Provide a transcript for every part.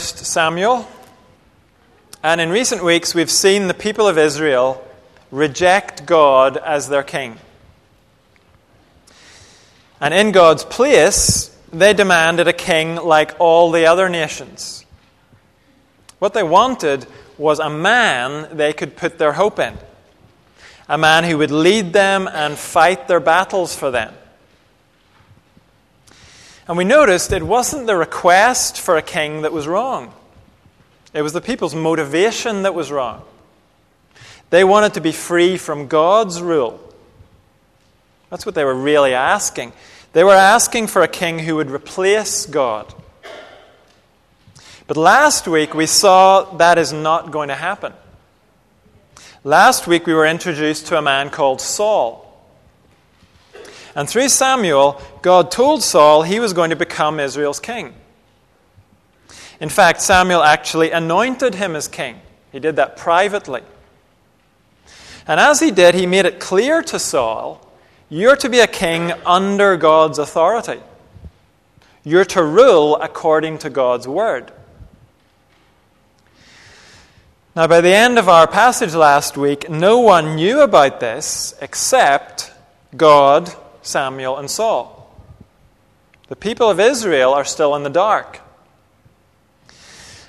Samuel. And in recent weeks, we've seen the people of Israel reject God as their king. And in God's place, they demanded a king like all the other nations. What they wanted was a man they could put their hope in, a man who would lead them and fight their battles for them. And we noticed it wasn't the request for a king that was wrong, it was the people's motivation that was wrong. They wanted to be free from God's rule. That's what they were really asking. They were asking for a king who would replace God. But last week we saw that is not going to happen. Last week we were introduced to a man called Saul. And through Samuel, God told Saul he was going to become Israel's king. In fact, Samuel actually anointed him as king. He did that privately. And as he did, he made it clear to Saul you're to be a king under God's authority. You're to rule according to God's word. Now, by the end of our passage last week, no one knew about this except God, Samuel, and Saul. The people of Israel are still in the dark.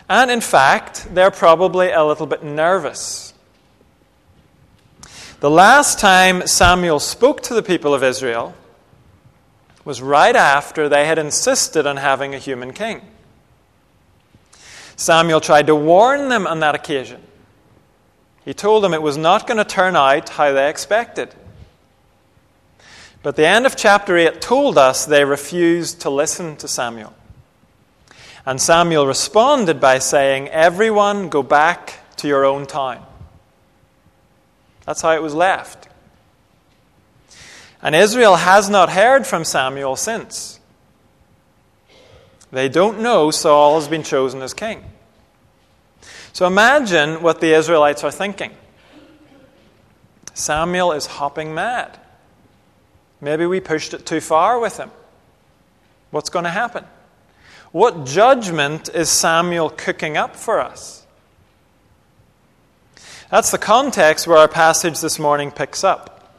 And in fact, they're probably a little bit nervous. The last time Samuel spoke to the people of Israel was right after they had insisted on having a human king. Samuel tried to warn them on that occasion. He told them it was not going to turn out how they expected. But the end of chapter 8 told us they refused to listen to Samuel. And Samuel responded by saying, Everyone go back to your own town. That's how it was left. And Israel has not heard from Samuel since. They don't know Saul has been chosen as king. So imagine what the Israelites are thinking. Samuel is hopping mad. Maybe we pushed it too far with him. What's going to happen? What judgment is Samuel cooking up for us? That's the context where our passage this morning picks up.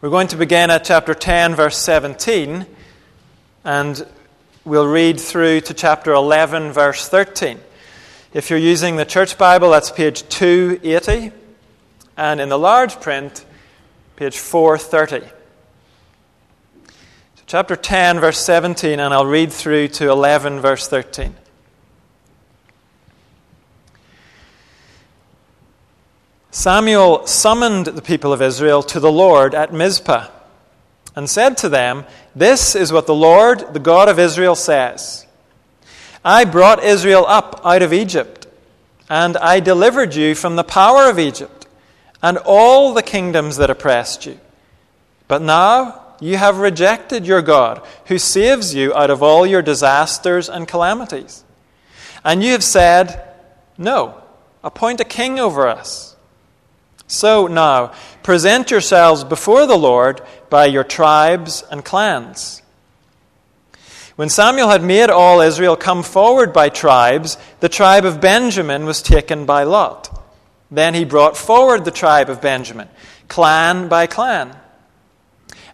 We're going to begin at chapter 10, verse 17, and we'll read through to chapter 11, verse 13. If you're using the church Bible, that's page 280, and in the large print, page 430. So chapter 10, verse 17, and I'll read through to 11, verse 13. Samuel summoned the people of Israel to the Lord at Mizpah and said to them, This is what the Lord, the God of Israel, says I brought Israel up out of Egypt, and I delivered you from the power of Egypt and all the kingdoms that oppressed you. But now you have rejected your God, who saves you out of all your disasters and calamities. And you have said, No, appoint a king over us so now, present yourselves before the Lord by your tribes and clans. When Samuel had made all Israel come forward by tribes, the tribe of Benjamin was taken by Lot. Then he brought forward the tribe of Benjamin, clan by clan.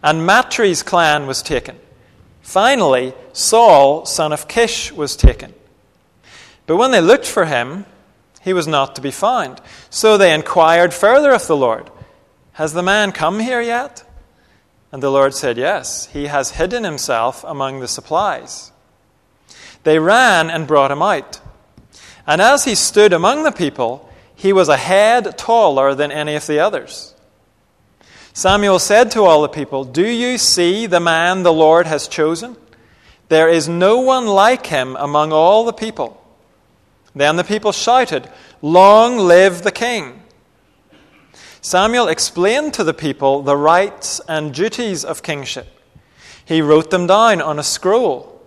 And Matri's clan was taken. Finally, Saul, son of Kish, was taken. But when they looked for him, he was not to be found. So they inquired further of the Lord, Has the man come here yet? And the Lord said, Yes, he has hidden himself among the supplies. They ran and brought him out. And as he stood among the people, he was a head taller than any of the others. Samuel said to all the people, Do you see the man the Lord has chosen? There is no one like him among all the people. Then the people shouted, Long live the king! Samuel explained to the people the rights and duties of kingship. He wrote them down on a scroll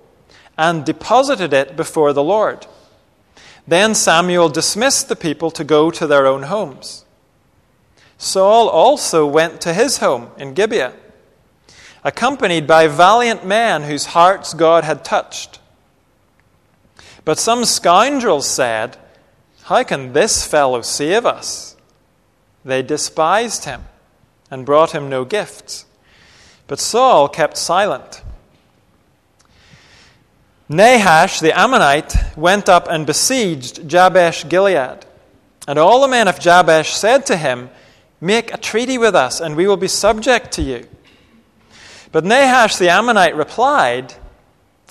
and deposited it before the Lord. Then Samuel dismissed the people to go to their own homes. Saul also went to his home in Gibeah, accompanied by valiant men whose hearts God had touched. But some scoundrels said, How can this fellow save us? They despised him and brought him no gifts. But Saul kept silent. Nahash the Ammonite went up and besieged Jabesh Gilead. And all the men of Jabesh said to him, Make a treaty with us, and we will be subject to you. But Nahash the Ammonite replied,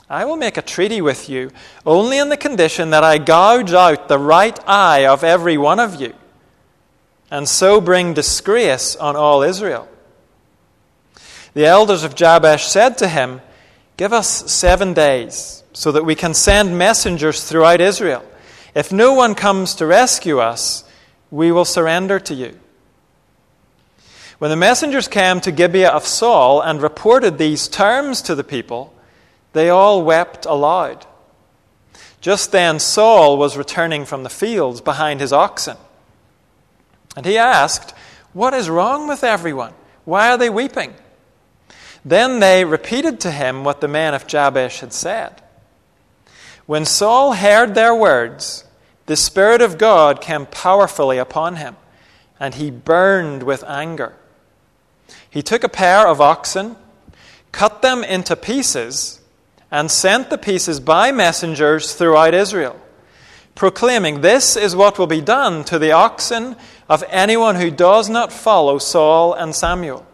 I will make a treaty with you only on the condition that I gouge out the right eye of every one of you, and so bring disgrace on all Israel. The elders of Jabesh said to him, Give us seven days, so that we can send messengers throughout Israel. If no one comes to rescue us, we will surrender to you. When the messengers came to Gibeah of Saul and reported these terms to the people, they all wept aloud. Just then, Saul was returning from the fields behind his oxen. And he asked, What is wrong with everyone? Why are they weeping? Then they repeated to him what the men of Jabesh had said. When Saul heard their words, the Spirit of God came powerfully upon him, and he burned with anger. He took a pair of oxen, cut them into pieces, and sent the pieces by messengers throughout Israel, proclaiming, This is what will be done to the oxen of anyone who does not follow Saul and Samuel.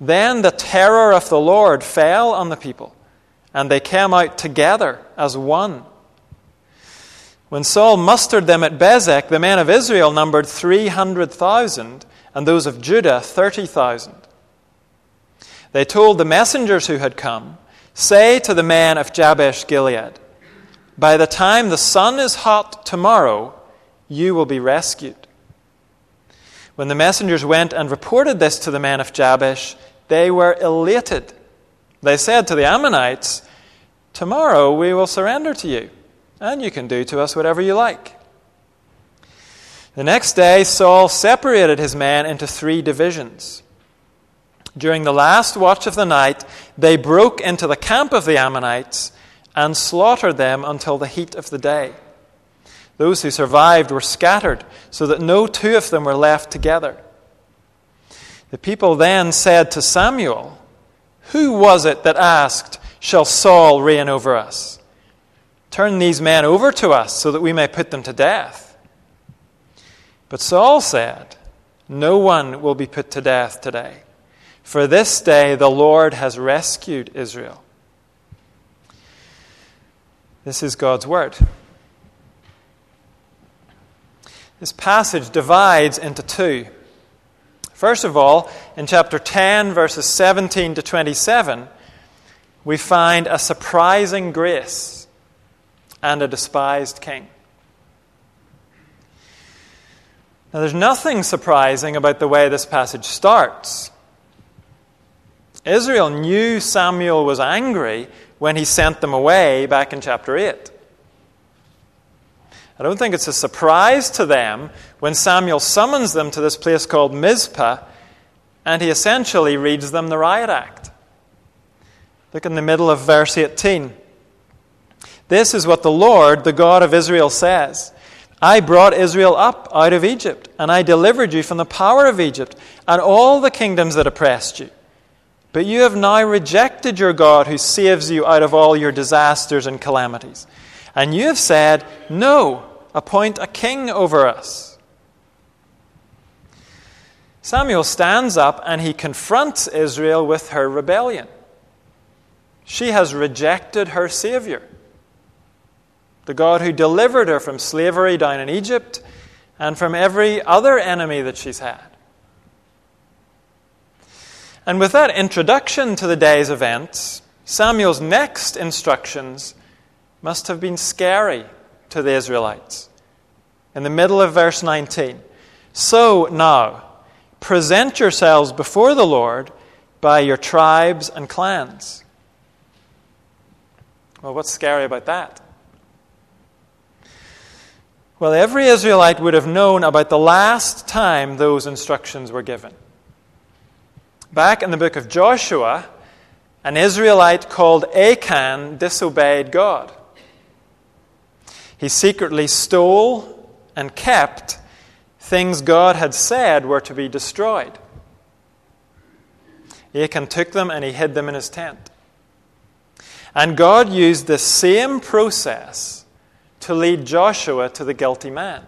Then the terror of the Lord fell on the people, and they came out together as one. When Saul mustered them at Bezek, the men of Israel numbered 300,000 and those of Judah 30,000. They told the messengers who had come, Say to the men of Jabesh Gilead, By the time the sun is hot tomorrow, you will be rescued. When the messengers went and reported this to the men of Jabesh, they were elated. They said to the Ammonites, Tomorrow we will surrender to you, and you can do to us whatever you like. The next day, Saul separated his men into three divisions. During the last watch of the night, they broke into the camp of the Ammonites and slaughtered them until the heat of the day. Those who survived were scattered, so that no two of them were left together. The people then said to Samuel, Who was it that asked, Shall Saul reign over us? Turn these men over to us so that we may put them to death. But Saul said, No one will be put to death today, for this day the Lord has rescued Israel. This is God's word. This passage divides into two. First of all, in chapter 10, verses 17 to 27, we find a surprising grace and a despised king. Now, there's nothing surprising about the way this passage starts. Israel knew Samuel was angry when he sent them away back in chapter 8. I don't think it's a surprise to them when Samuel summons them to this place called Mizpah and he essentially reads them the riot act. Look in the middle of verse 18. This is what the Lord, the God of Israel, says I brought Israel up out of Egypt, and I delivered you from the power of Egypt and all the kingdoms that oppressed you. But you have now rejected your God who saves you out of all your disasters and calamities. And you have said, No, appoint a king over us. Samuel stands up and he confronts Israel with her rebellion. She has rejected her Savior the God who delivered her from slavery down in Egypt and from every other enemy that she's had. And with that introduction to the day's events, Samuel's next instructions must have been scary to the Israelites. In the middle of verse 19, so now, present yourselves before the Lord by your tribes and clans. Well, what's scary about that? Well, every Israelite would have known about the last time those instructions were given. Back in the book of Joshua, an Israelite called Achan disobeyed God. He secretly stole and kept things God had said were to be destroyed. Achan took them and he hid them in his tent. And God used the same process to lead Joshua to the guilty man.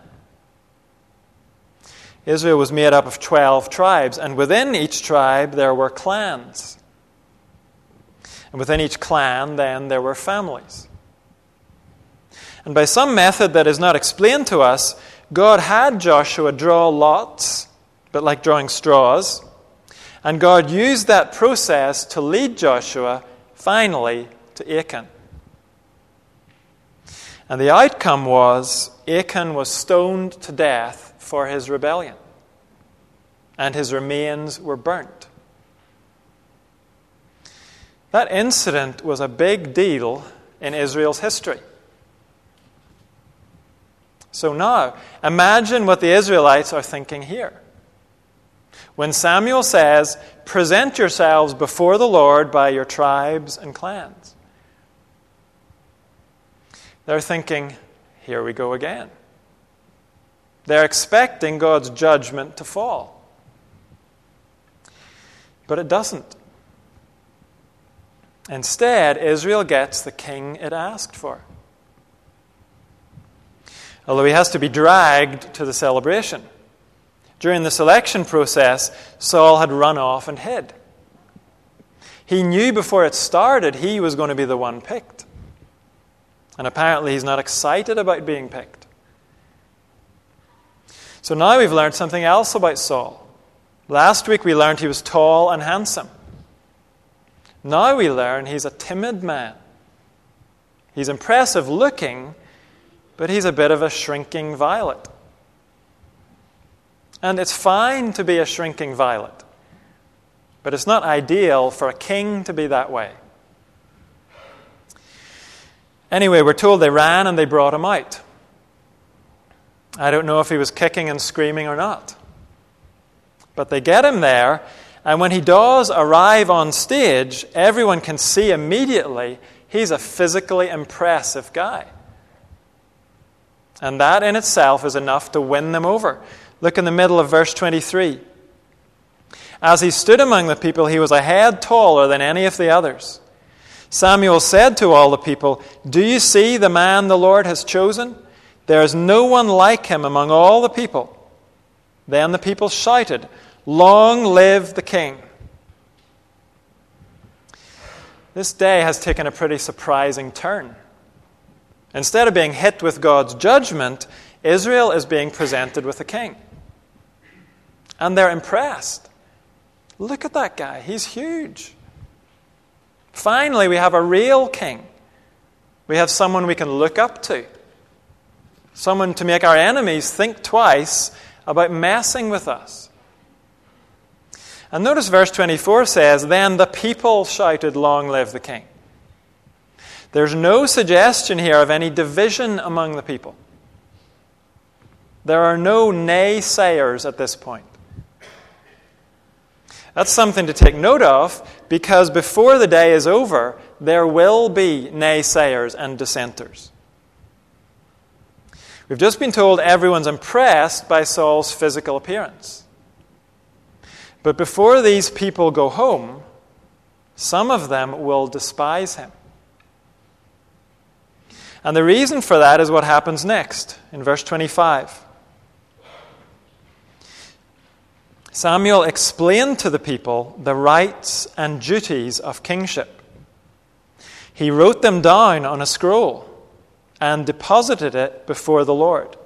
Israel was made up of 12 tribes, and within each tribe there were clans. And within each clan, then, there were families. And by some method that is not explained to us, God had Joshua draw lots, but like drawing straws. And God used that process to lead Joshua finally to Achan. And the outcome was Achan was stoned to death for his rebellion, and his remains were burnt. That incident was a big deal in Israel's history. So now, imagine what the Israelites are thinking here. When Samuel says, Present yourselves before the Lord by your tribes and clans, they're thinking, Here we go again. They're expecting God's judgment to fall. But it doesn't. Instead, Israel gets the king it asked for although he has to be dragged to the celebration. During the selection process, Saul had run off and hid. He knew before it started he was going to be the one picked. And apparently, he's not excited about being picked. So now we've learned something else about Saul. Last week we learned he was tall and handsome. Now we learn he's a timid man. He's impressive looking, but he's a bit of a shrinking violet. And it's fine to be a shrinking violet, but it's not ideal for a king to be that way. Anyway, we're told they ran and they brought him out. I don't know if he was kicking and screaming or not. But they get him there, and when he does arrive on stage, everyone can see immediately he's a physically impressive guy. And that in itself is enough to win them over. Look in the middle of verse 23. As he stood among the people, he was a head taller than any of the others. Samuel said to all the people, Do you see the man the Lord has chosen? There is no one like him among all the people. Then the people shouted, Long live the king! This day has taken a pretty surprising turn. Instead of being hit with God's judgment, Israel is being presented with a king. And they're impressed. Look at that guy, he's huge. Finally, we have a real king. We have someone we can look up to. Someone to make our enemies think twice about messing with us. And notice verse 24 says, Then the people shouted, Long live the king. There's no suggestion here of any division among the people. There are no naysayers at this point. That's something to take note of because before the day is over, there will be naysayers and dissenters. We've just been told everyone's impressed by Saul's physical appearance. But before these people go home, some of them will despise him. And the reason for that is what happens next in verse 25. Samuel explained to the people the rights and duties of kingship. He wrote them down on a scroll and deposited it before the Lord.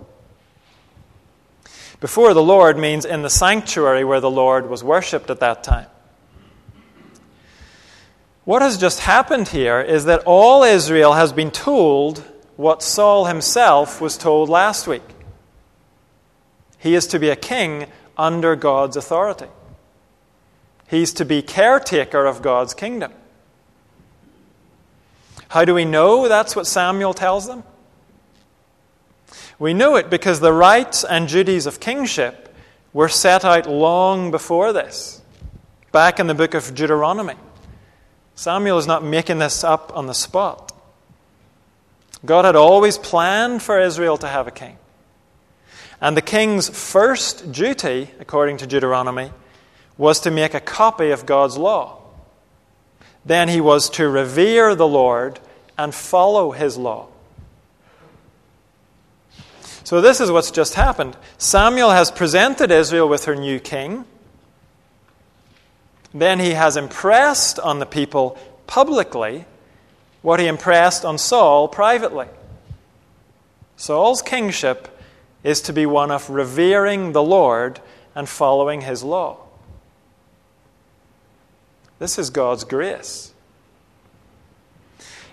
Before the Lord means in the sanctuary where the Lord was worshipped at that time. What has just happened here is that all Israel has been told what Saul himself was told last week. He is to be a king under God's authority. He's to be caretaker of God's kingdom. How do we know that's what Samuel tells them? We know it because the rights and duties of kingship were set out long before this, back in the book of Deuteronomy. Samuel is not making this up on the spot. God had always planned for Israel to have a king. And the king's first duty, according to Deuteronomy, was to make a copy of God's law. Then he was to revere the Lord and follow his law. So, this is what's just happened. Samuel has presented Israel with her new king. Then he has impressed on the people publicly what he impressed on Saul privately. Saul's kingship is to be one of revering the Lord and following his law. This is God's grace.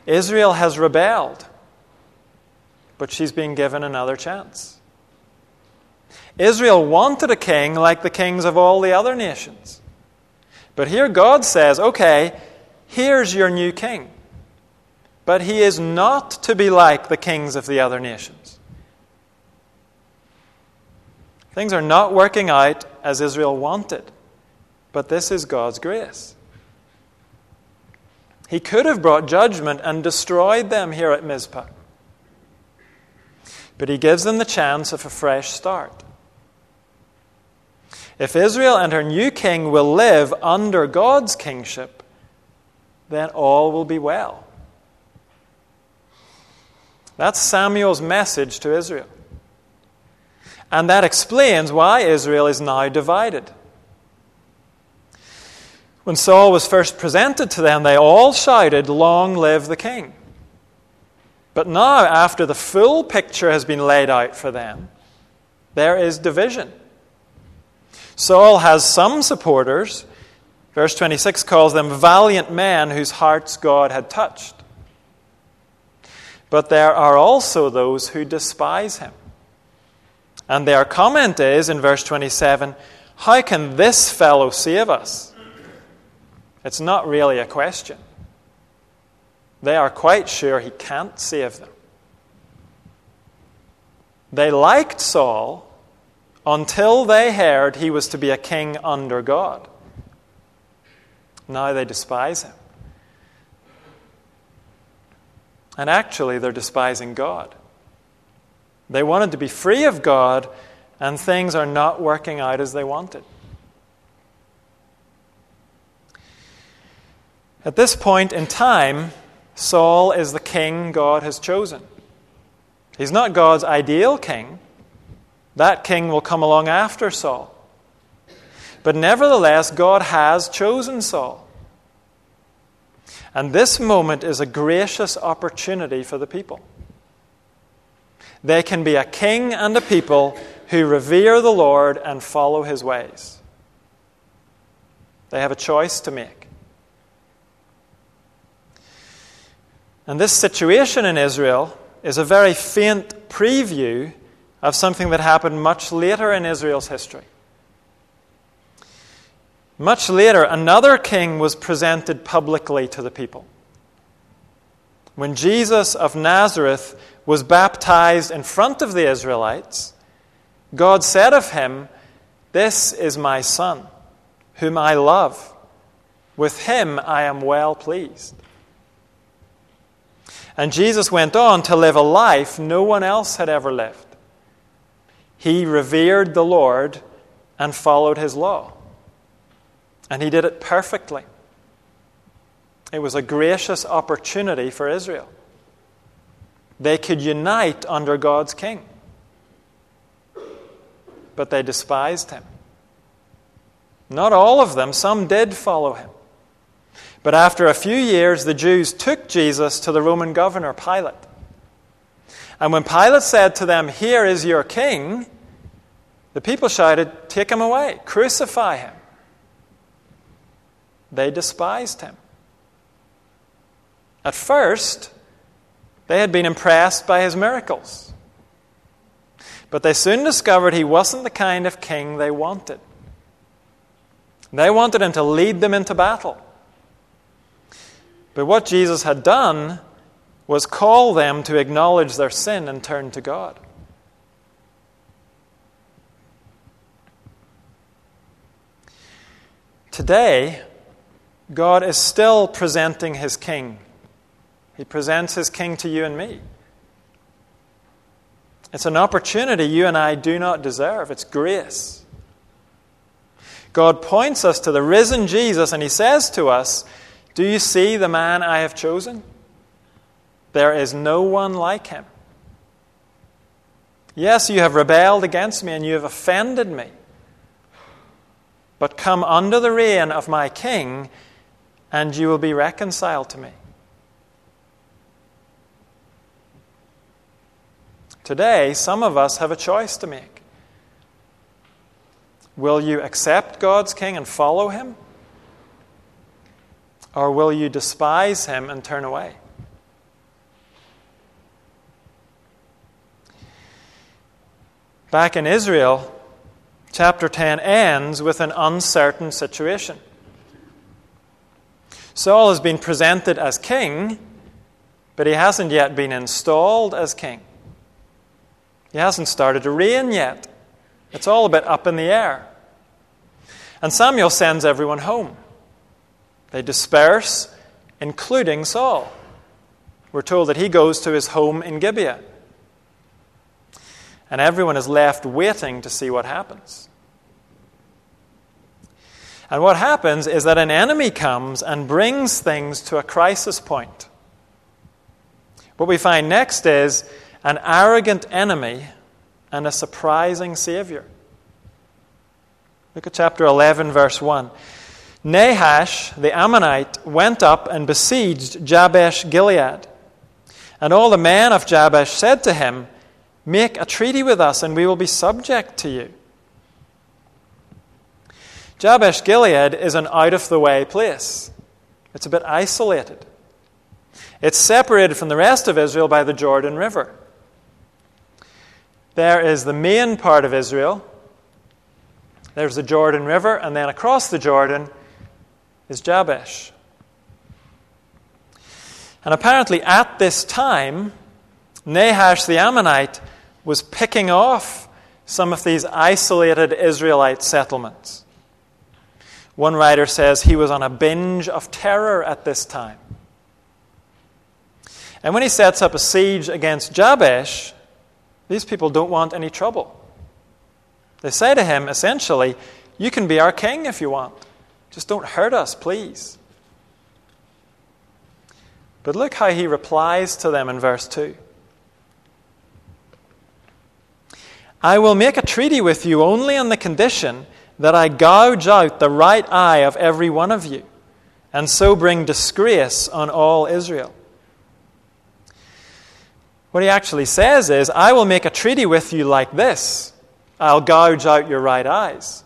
Israel has rebelled, but she's been given another chance. Israel wanted a king like the kings of all the other nations. But here God says, okay, here's your new king. But he is not to be like the kings of the other nations. Things are not working out as Israel wanted, but this is God's grace. He could have brought judgment and destroyed them here at Mizpah. But he gives them the chance of a fresh start. If Israel and her new king will live under God's kingship, then all will be well. That's Samuel's message to Israel. And that explains why Israel is now divided. When Saul was first presented to them, they all shouted, Long live the king. But now, after the full picture has been laid out for them, there is division. Saul has some supporters. Verse 26 calls them valiant men whose hearts God had touched. But there are also those who despise him. And their comment is in verse 27 How can this fellow save us? It's not really a question. They are quite sure he can't save them. They liked Saul until they heard he was to be a king under God. Now they despise him. And actually, they're despising God. They wanted to be free of God, and things are not working out as they wanted. At this point in time, Saul is the king God has chosen. He's not God's ideal king. That king will come along after Saul. But nevertheless, God has chosen Saul. And this moment is a gracious opportunity for the people. They can be a king and a people who revere the Lord and follow his ways. They have a choice to make. And this situation in Israel is a very faint preview of something that happened much later in Israel's history. Much later, another king was presented publicly to the people. When Jesus of Nazareth was baptized in front of the Israelites, God said of him, This is my Son, whom I love. With him I am well pleased. And Jesus went on to live a life no one else had ever lived. He revered the Lord and followed his law. And he did it perfectly. It was a gracious opportunity for Israel. They could unite under God's king. But they despised him. Not all of them, some did follow him. But after a few years, the Jews took Jesus to the Roman governor, Pilate. And when Pilate said to them, Here is your king, the people shouted, Take him away, crucify him. They despised him. At first, they had been impressed by his miracles. But they soon discovered he wasn't the kind of king they wanted. They wanted him to lead them into battle. But what Jesus had done was call them to acknowledge their sin and turn to God. Today, God is still presenting his king. He presents his king to you and me. It's an opportunity you and I do not deserve. It's grace. God points us to the risen Jesus and he says to us, Do you see the man I have chosen? There is no one like him. Yes, you have rebelled against me and you have offended me. But come under the reign of my king, and you will be reconciled to me. Today, some of us have a choice to make. Will you accept God's king and follow him? Or will you despise him and turn away? Back in Israel, chapter 10 ends with an uncertain situation. Saul has been presented as king, but he hasn't yet been installed as king. He hasn't started to reign yet. It's all a bit up in the air. And Samuel sends everyone home. They disperse, including Saul. We're told that he goes to his home in Gibeah. And everyone is left waiting to see what happens. And what happens is that an enemy comes and brings things to a crisis point. What we find next is an arrogant enemy and a surprising Savior. Look at chapter 11, verse 1. Nahash the Ammonite went up and besieged Jabesh Gilead. And all the men of Jabesh said to him, Make a treaty with us, and we will be subject to you. Jabesh Gilead is an out of the way place, it's a bit isolated. It's separated from the rest of Israel by the Jordan River. There is the main part of Israel, there's the Jordan River, and then across the Jordan is Jabesh. And apparently, at this time, Nahash the Ammonite was picking off some of these isolated Israelite settlements. One writer says he was on a binge of terror at this time. And when he sets up a siege against Jabesh, these people don't want any trouble. They say to him, essentially, You can be our king if you want. Just don't hurt us, please. But look how he replies to them in verse 2. I will make a treaty with you only on the condition that I gouge out the right eye of every one of you, and so bring disgrace on all Israel. What he actually says is, I will make a treaty with you like this I'll gouge out your right eyes.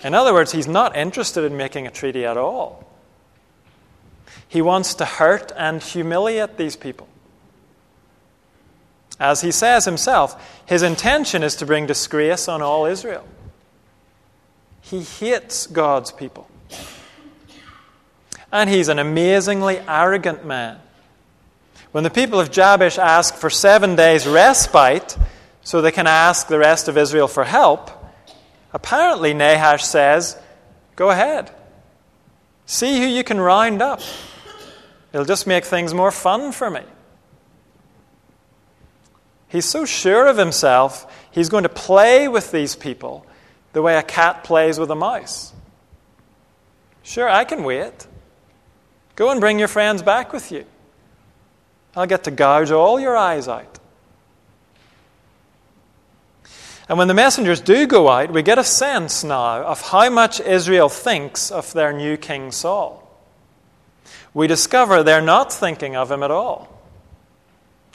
In other words, he's not interested in making a treaty at all. He wants to hurt and humiliate these people. As he says himself, his intention is to bring disgrace on all Israel. He hates God's people. And he's an amazingly arrogant man. When the people of Jabesh ask for seven days' respite, so they can ask the rest of Israel for help, apparently Nahash says, Go ahead. See who you can round up. It'll just make things more fun for me. He's so sure of himself, he's going to play with these people the way a cat plays with a mouse. Sure, I can wait. Go and bring your friends back with you. I'll get to gouge all your eyes out. And when the messengers do go out, we get a sense now of how much Israel thinks of their new king Saul. We discover they're not thinking of him at all.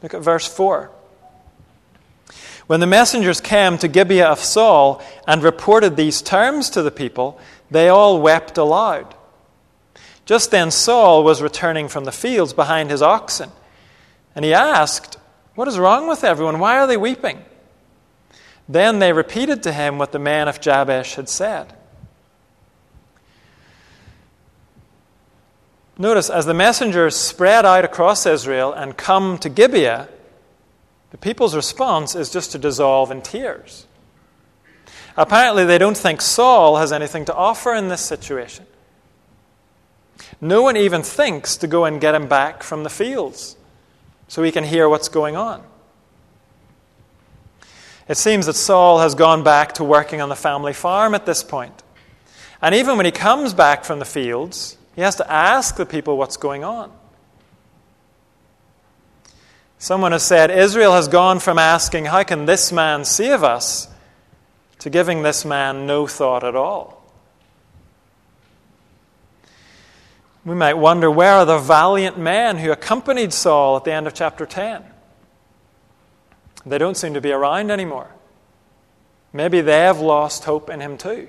Look at verse 4. When the messengers came to Gibeah of Saul and reported these terms to the people, they all wept aloud. Just then Saul was returning from the fields behind his oxen, and he asked, What is wrong with everyone? Why are they weeping? Then they repeated to him what the man of Jabesh had said. Notice, as the messengers spread out across Israel and come to Gibeah, the people's response is just to dissolve in tears. Apparently, they don't think Saul has anything to offer in this situation. No one even thinks to go and get him back from the fields so he can hear what's going on. It seems that Saul has gone back to working on the family farm at this point. And even when he comes back from the fields, he has to ask the people what's going on. Someone has said Israel has gone from asking, How can this man save us? to giving this man no thought at all. We might wonder where are the valiant men who accompanied Saul at the end of chapter 10? They don't seem to be around anymore. Maybe they have lost hope in him too.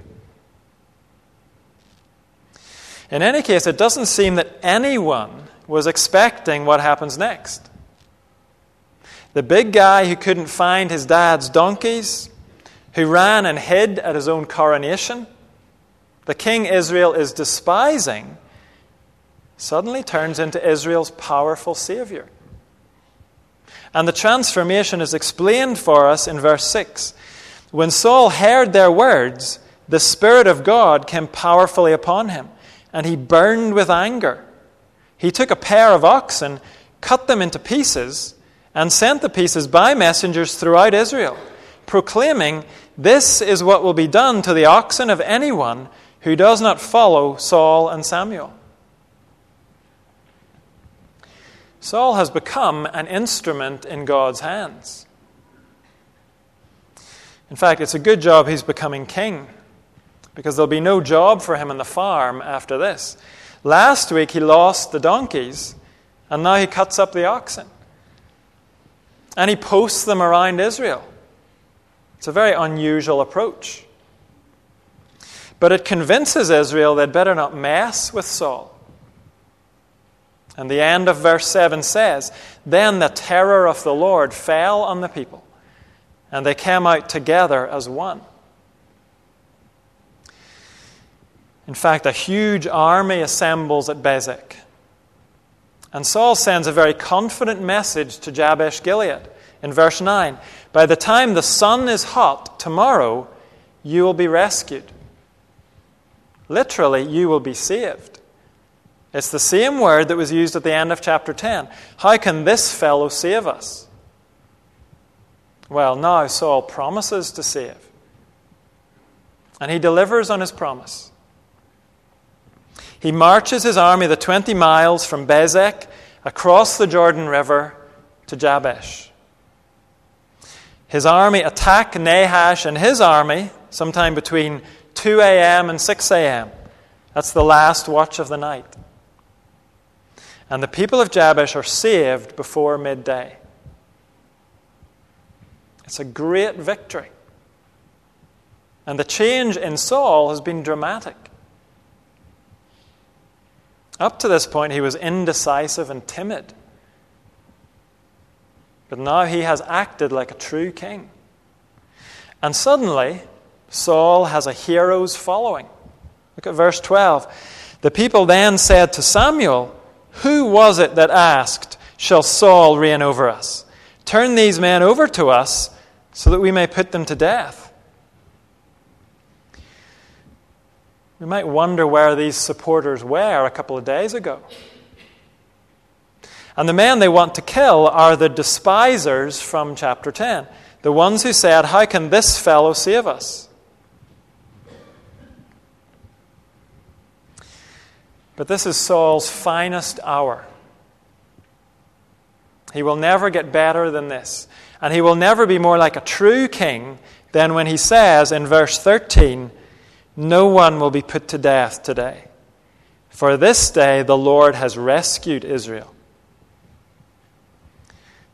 In any case, it doesn't seem that anyone was expecting what happens next. The big guy who couldn't find his dad's donkeys, who ran and hid at his own coronation, the king Israel is despising, suddenly turns into Israel's powerful Savior. And the transformation is explained for us in verse 6. When Saul heard their words, the Spirit of God came powerfully upon him, and he burned with anger. He took a pair of oxen, cut them into pieces, and sent the pieces by messengers throughout Israel, proclaiming, This is what will be done to the oxen of anyone who does not follow Saul and Samuel. Saul has become an instrument in God's hands. In fact, it's a good job he's becoming king because there'll be no job for him on the farm after this. Last week he lost the donkeys, and now he cuts up the oxen. And he posts them around Israel. It's a very unusual approach. But it convinces Israel they'd better not mess with Saul. And the end of verse 7 says Then the terror of the Lord fell on the people, and they came out together as one. In fact, a huge army assembles at Bezek. And Saul sends a very confident message to Jabesh Gilead in verse 9 By the time the sun is hot tomorrow, you will be rescued. Literally, you will be saved. It's the same word that was used at the end of chapter 10. How can this fellow save us? Well, now Saul promises to save. And he delivers on his promise. He marches his army the 20 miles from Bezek across the Jordan River to Jabesh. His army attack Nahash and his army sometime between 2 a.m. and 6 a.m. That's the last watch of the night. And the people of Jabesh are saved before midday. It's a great victory. And the change in Saul has been dramatic. Up to this point, he was indecisive and timid. But now he has acted like a true king. And suddenly, Saul has a hero's following. Look at verse 12. The people then said to Samuel, who was it that asked, Shall Saul reign over us? Turn these men over to us so that we may put them to death. We might wonder where these supporters were a couple of days ago. And the men they want to kill are the despisers from chapter 10, the ones who said, How can this fellow save us? But this is Saul's finest hour. He will never get better than this. And he will never be more like a true king than when he says in verse 13, No one will be put to death today. For this day the Lord has rescued Israel.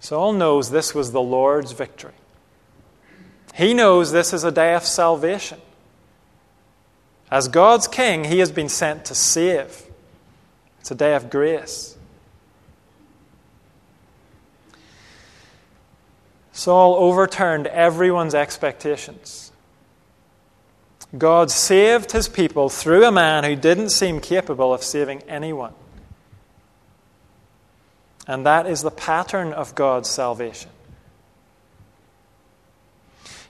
Saul knows this was the Lord's victory. He knows this is a day of salvation. As God's king, he has been sent to save. It's a day of grace. Saul overturned everyone's expectations. God saved his people through a man who didn't seem capable of saving anyone. And that is the pattern of God's salvation.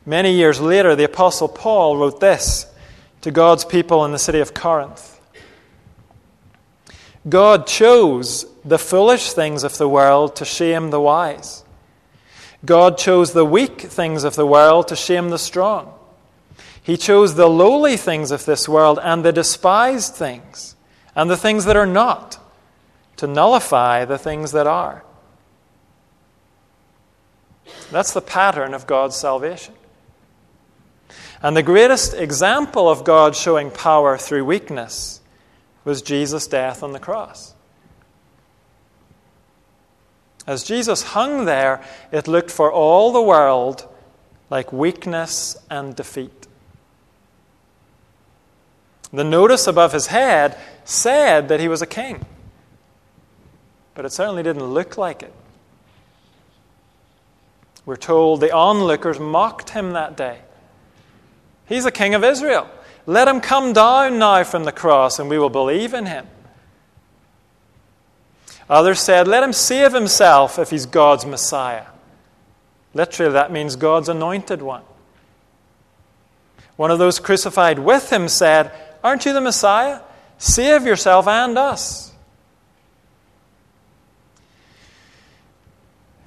Many years later, the Apostle Paul wrote this to God's people in the city of Corinth. God chose the foolish things of the world to shame the wise. God chose the weak things of the world to shame the strong. He chose the lowly things of this world and the despised things and the things that are not to nullify the things that are. That's the pattern of God's salvation. And the greatest example of God showing power through weakness was Jesus' death on the cross. As Jesus hung there, it looked for all the world like weakness and defeat. The notice above his head said that he was a king, but it certainly didn't look like it. We're told the onlookers mocked him that day. He's the king of Israel. Let him come down now from the cross and we will believe in him. Others said, Let him save himself if he's God's Messiah. Literally, that means God's anointed one. One of those crucified with him said, Aren't you the Messiah? Save yourself and us.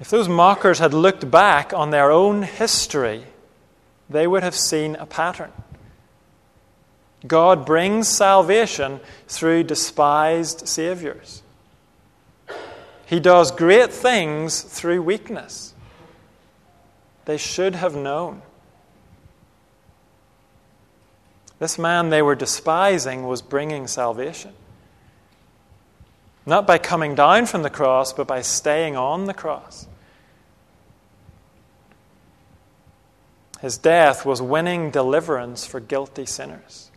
If those mockers had looked back on their own history, they would have seen a pattern. God brings salvation through despised Saviors. He does great things through weakness. They should have known. This man they were despising was bringing salvation. Not by coming down from the cross, but by staying on the cross. His death was winning deliverance for guilty sinners.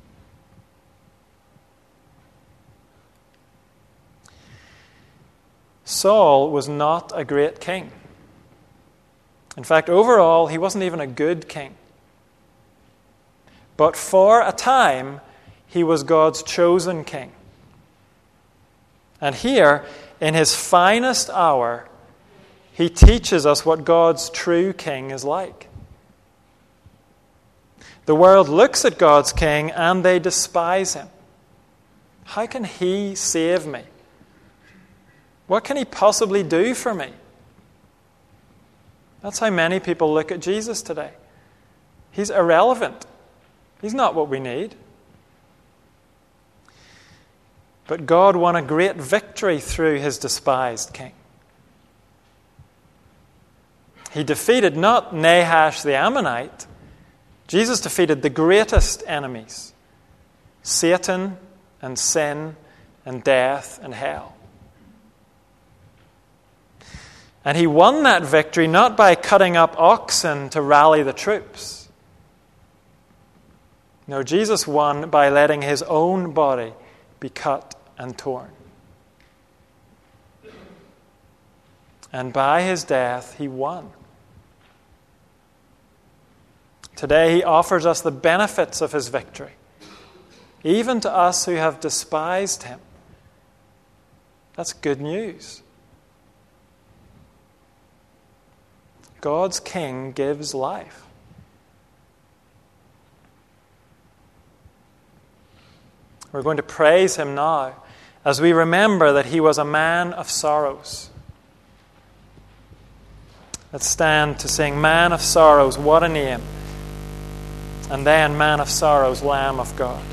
Saul was not a great king. In fact, overall, he wasn't even a good king. But for a time, he was God's chosen king. And here, in his finest hour, he teaches us what God's true king is like. The world looks at God's king and they despise him. How can he save me? What can he possibly do for me? That's how many people look at Jesus today. He's irrelevant. He's not what we need. But God won a great victory through his despised king. He defeated not Nahash the Ammonite, Jesus defeated the greatest enemies Satan and sin and death and hell. And he won that victory not by cutting up oxen to rally the troops. No, Jesus won by letting his own body be cut and torn. And by his death, he won. Today, he offers us the benefits of his victory, even to us who have despised him. That's good news. God's King gives life. We're going to praise him now as we remember that he was a man of sorrows. Let's stand to sing Man of Sorrows, what a name. And then Man of Sorrows, Lamb of God.